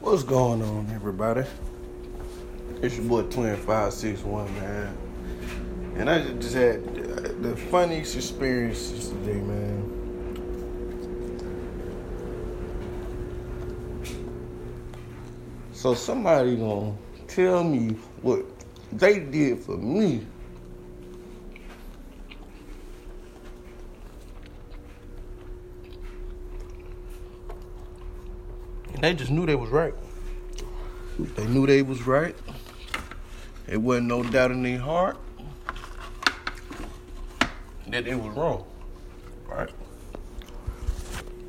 What's going on, everybody? It's your boy Twin Five Six One, man. And I just had uh, the funniest experiences today, man. So somebody gonna tell me what they did for me. They just knew they was right. They knew they was right. It wasn't no doubt in their heart that it was wrong. Right?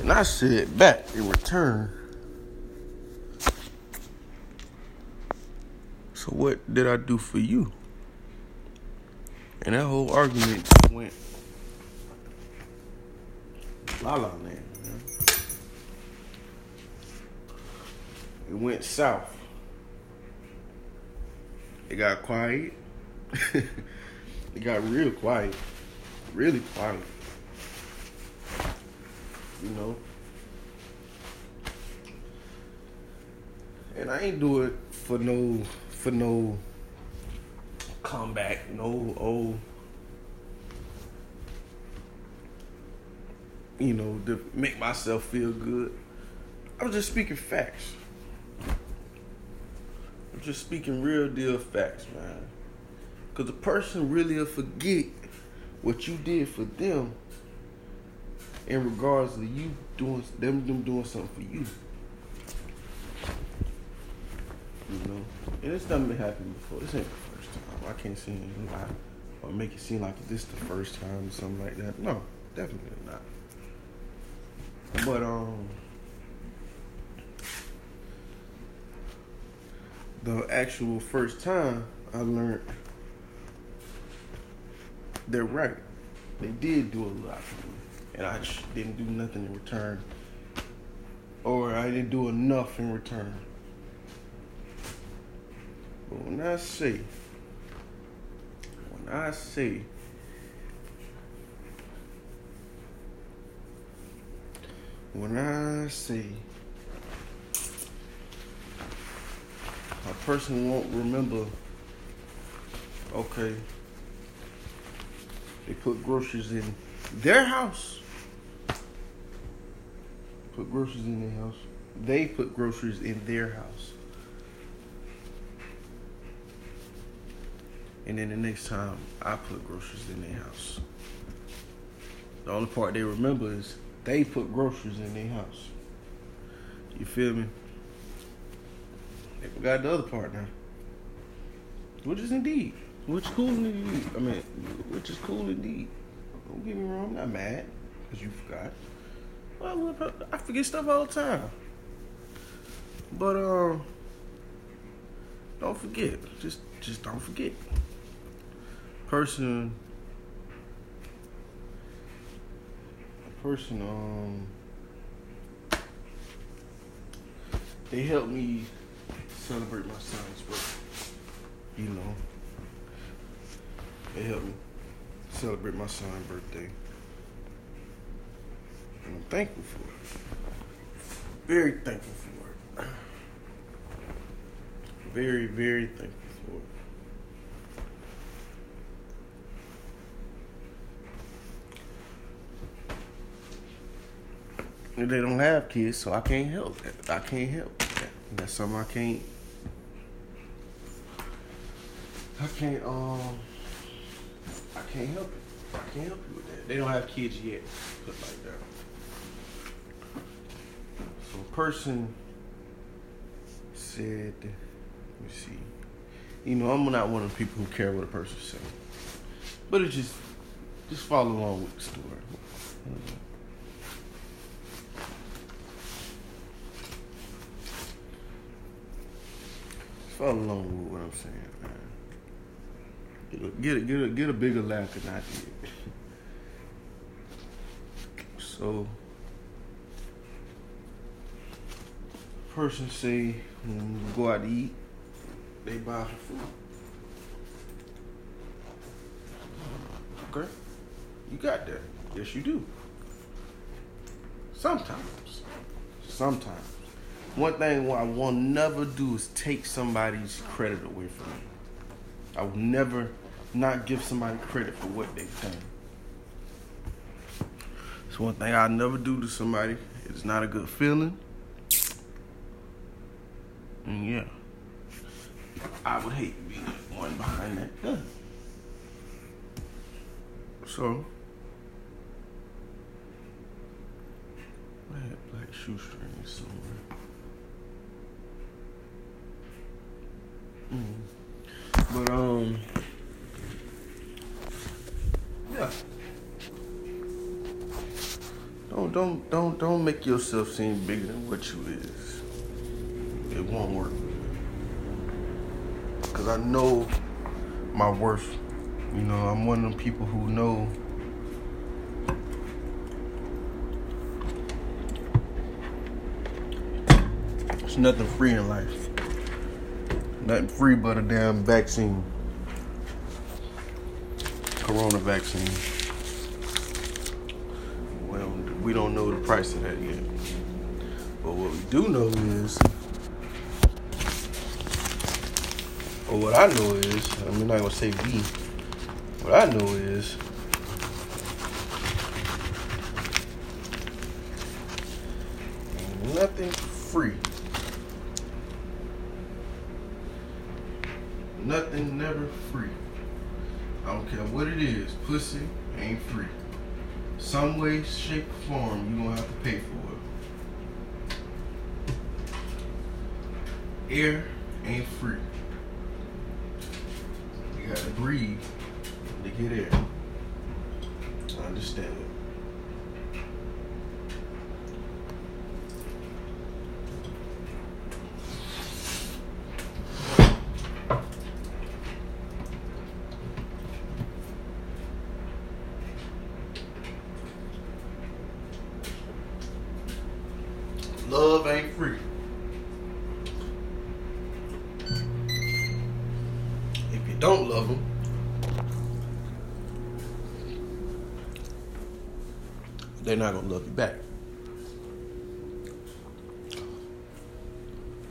and I said back in return. So what did I do for you? And that whole argument went la la land. Man. It went south. It got quiet. it got real quiet. Really quiet. You know? And I ain't do it for no for no comeback, no oh you know, to make myself feel good. I was just speaking facts. I'm just speaking real deal facts, man. Cause the person really will forget what you did for them in regards to you doing them them doing something for you. You know? And it's never happened before. This ain't the first time. I can't see anything lie or make it seem like this the first time or something like that. No, definitely not. But um the actual first time I learned they're right. They did do a lot for me. And I didn't do nothing in return. Or I didn't do enough in return. But when I say, when I say when I say a person won't remember, okay, they put groceries in their house, put groceries in their house, they put groceries in their house. And then the next time I put groceries in their house. The only part they remember is they put groceries in their house. You feel me? They forgot the other part now. Which is indeed. Which cool indeed. I mean, which is cool indeed. Don't get me wrong, I'm not mad because you forgot. Well, I forget stuff all the time. But um, don't forget. Just just don't forget. Person person, um, they helped me celebrate my son's birthday. You know, they helped me celebrate my son's birthday. And I'm thankful for it. Very thankful for it. Very, very thankful for it. They don't have kids, so I can't help that. I can't help that. That's something I can't. I can't. Um. I can't help it. I can't help you with that. They don't have kids yet. Put like that. So a person said, let me see. You know, I'm not one of the people who care what a person says, but it just just follow along with the story. Follow along with what I'm saying, man. Get a, get a, get a bigger laugh than I did. so, person say when you go out to eat, they buy food. Okay, you got that. Yes, you do. Sometimes, sometimes. One thing I will never do is take somebody's credit away from me. I will never not give somebody credit for what they've done. It's one thing I'll never do to somebody. It's not a good feeling. And yeah, I would hate to be the one behind that gun. So, I had black shoestrings somewhere. Mm. But um, yeah. Don't don't don't don't make yourself seem bigger than what you is. It won't work. Cause I know my worth. You know, I'm one of them people who know there's nothing free in life. Nothing free but a damn vaccine. Corona vaccine. Well, we don't know the price of that yet. But what we do know is, or what I know is, I'm not gonna say we. What I know is, nothing free. Nothing never free. I don't care what it is. Pussy ain't free. Some way, shape, or form, you gonna have to pay for it. Air ain't free. You gotta breathe to get air. I understand. Love ain't free. If you don't love them, they're not gonna love you back.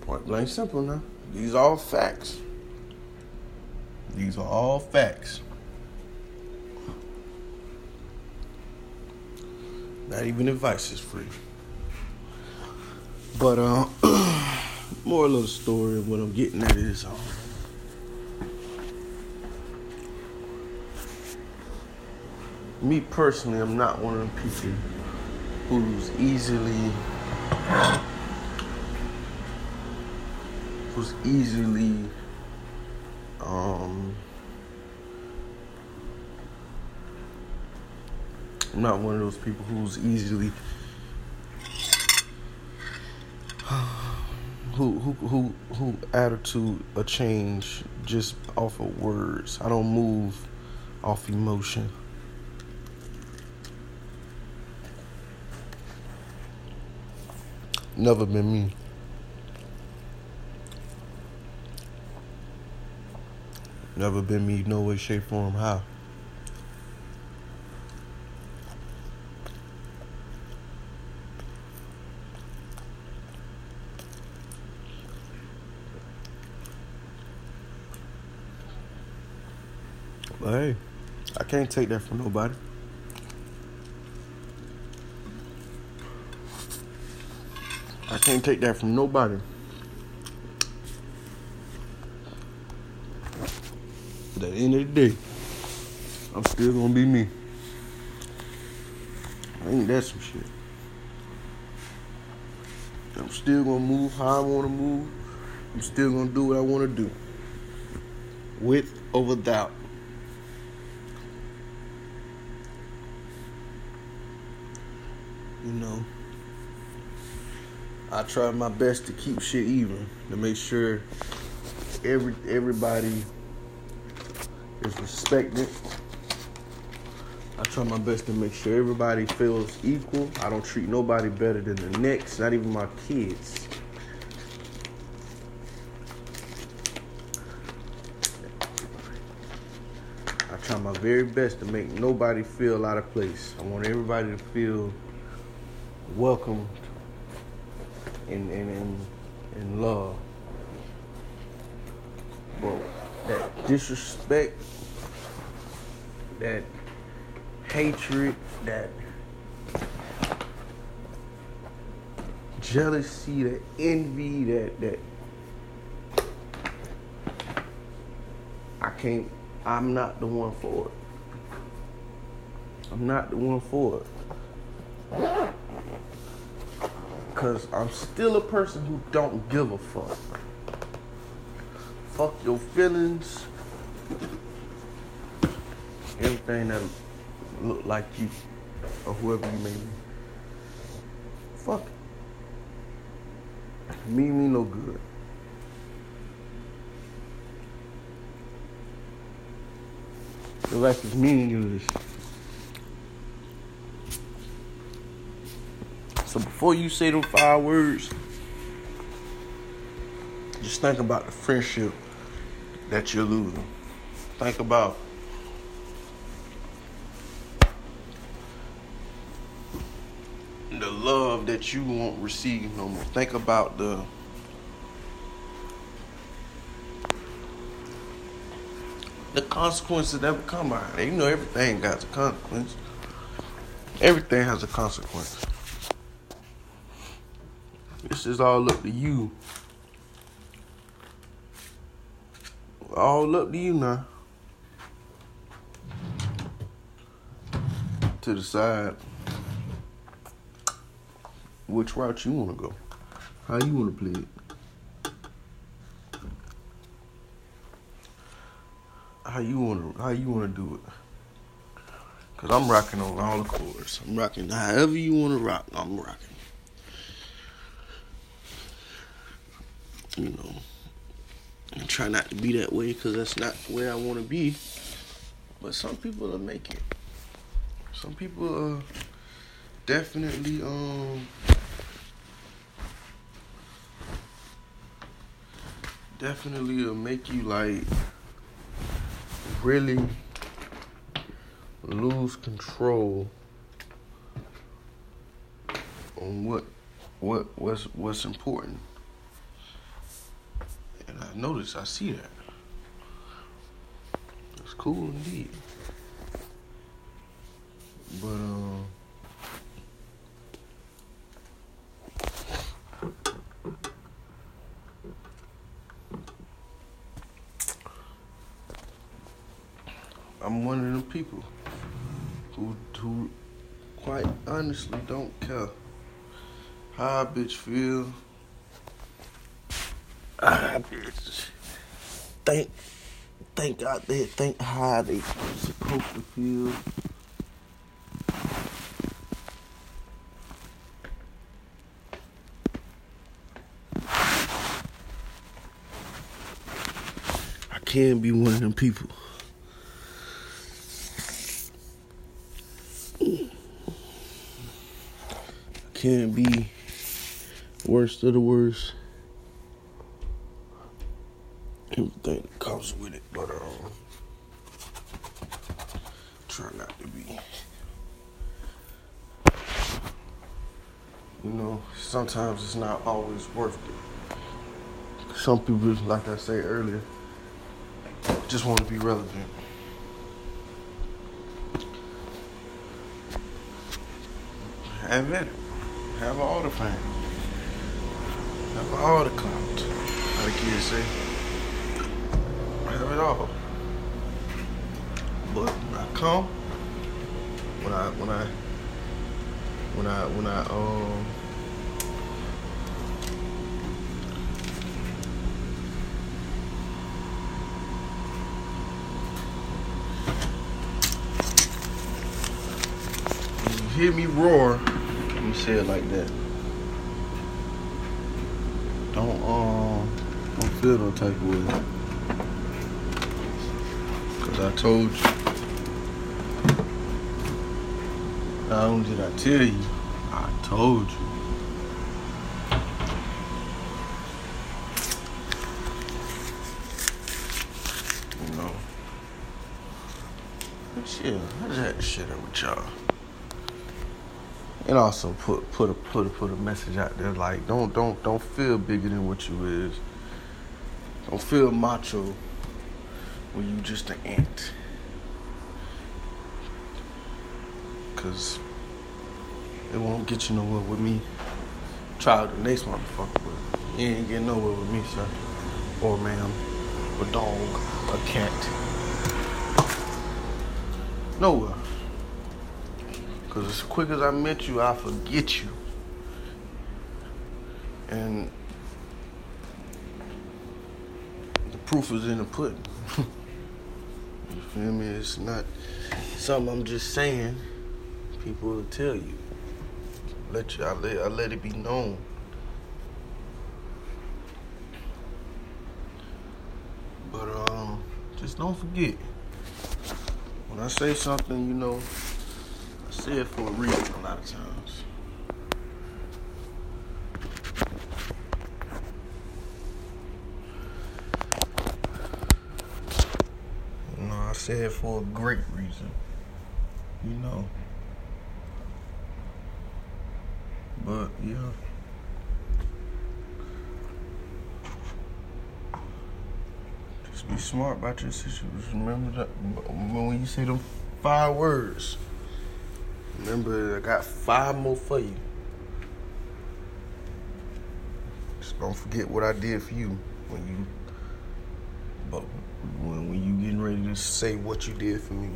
Point blank simple now. These are all facts. These are all facts. Not even advice is free. But uh, more of the story of what I'm getting at is um, me personally, I'm not one of them people who's easily who's easily um I'm not one of those people who's easily who who who who attitude a change just off of words. I don't move off emotion. Never been me. Never been me, no way, shape, form, how. But hey, I can't take that from nobody. I can't take that from nobody. At the end of the day, I'm still gonna be me. I ain't that some shit? I'm still gonna move how I wanna move. I'm still gonna do what I wanna do. With or without. You know. I try my best to keep shit even, to make sure every everybody is respected. I try my best to make sure everybody feels equal. I don't treat nobody better than the next, not even my kids. I try my very best to make nobody feel out of place. I want everybody to feel welcome and and, and love. But that disrespect, that hatred, that jealousy, that envy, that that I can't I'm not the one for it. I'm not the one for it. Cause I'm still a person who don't give a fuck. Fuck your feelings. Everything that look like you or whoever you may be. Fuck. Me me no good. Your life is meaningless. So before you say them five words, just think about the friendship that you're losing. Think about the love that you won't receive no more. Think about the the consequences that will come out. You know everything got a consequence. Everything has a consequence. This is all up to you. All up to you now. To decide which route you want to go. How you want to play it. how you want to how you want to do it. Cause I'm rocking on all the chords. I'm rocking however you want to rock. I'm rocking. You know, I try not to be that way because that's not where I want to be. But some people will make it. Some people uh, definitely um definitely will make you like really lose control on what what what's what's important. And I notice I see that. It's cool indeed. But um I'm one of them people who who quite honestly don't care how a bitch feel. Bitch think think out there, think how they supposed to feel. I can't be one of them people. I can't be worst of the worst. Everything that comes with it, but um, try not to be. You know, sometimes it's not always worth it. Some people, like I said earlier, just want to be relevant. Admit it. Have all the. Have all the clout. How the kids say. Have it all. But when I when I when I when I um hear me roar let me say it like that. Don't um don't feel no type of way. Cause I told you. Not only did I tell you, I told you. You know. But yeah, I just had to share that with y'all. and also put put a put a put a message out there like don't don't don't feel bigger than what you is. Don't feel macho when you just an ant. Cause it won't get you nowhere with me. Try the next motherfucker, but you ain't getting nowhere with me, sir. Or ma'am. A dog. A cat. Nowhere. Cause as quick as I met you, I forget you. And the proof is in the pudding. you feel me? It's not something I'm just saying. People will tell you. Let you I let I let it be known. But um just don't forget. When I say something, you know, I say it for a reason a lot of times. You know, I say it for a great reason. You know. But yeah. Just be smart about your situation. Remember that when you say them five words. Remember, I got five more for you. Just don't forget what I did for you when you, but when, when you getting ready to say what you did for me.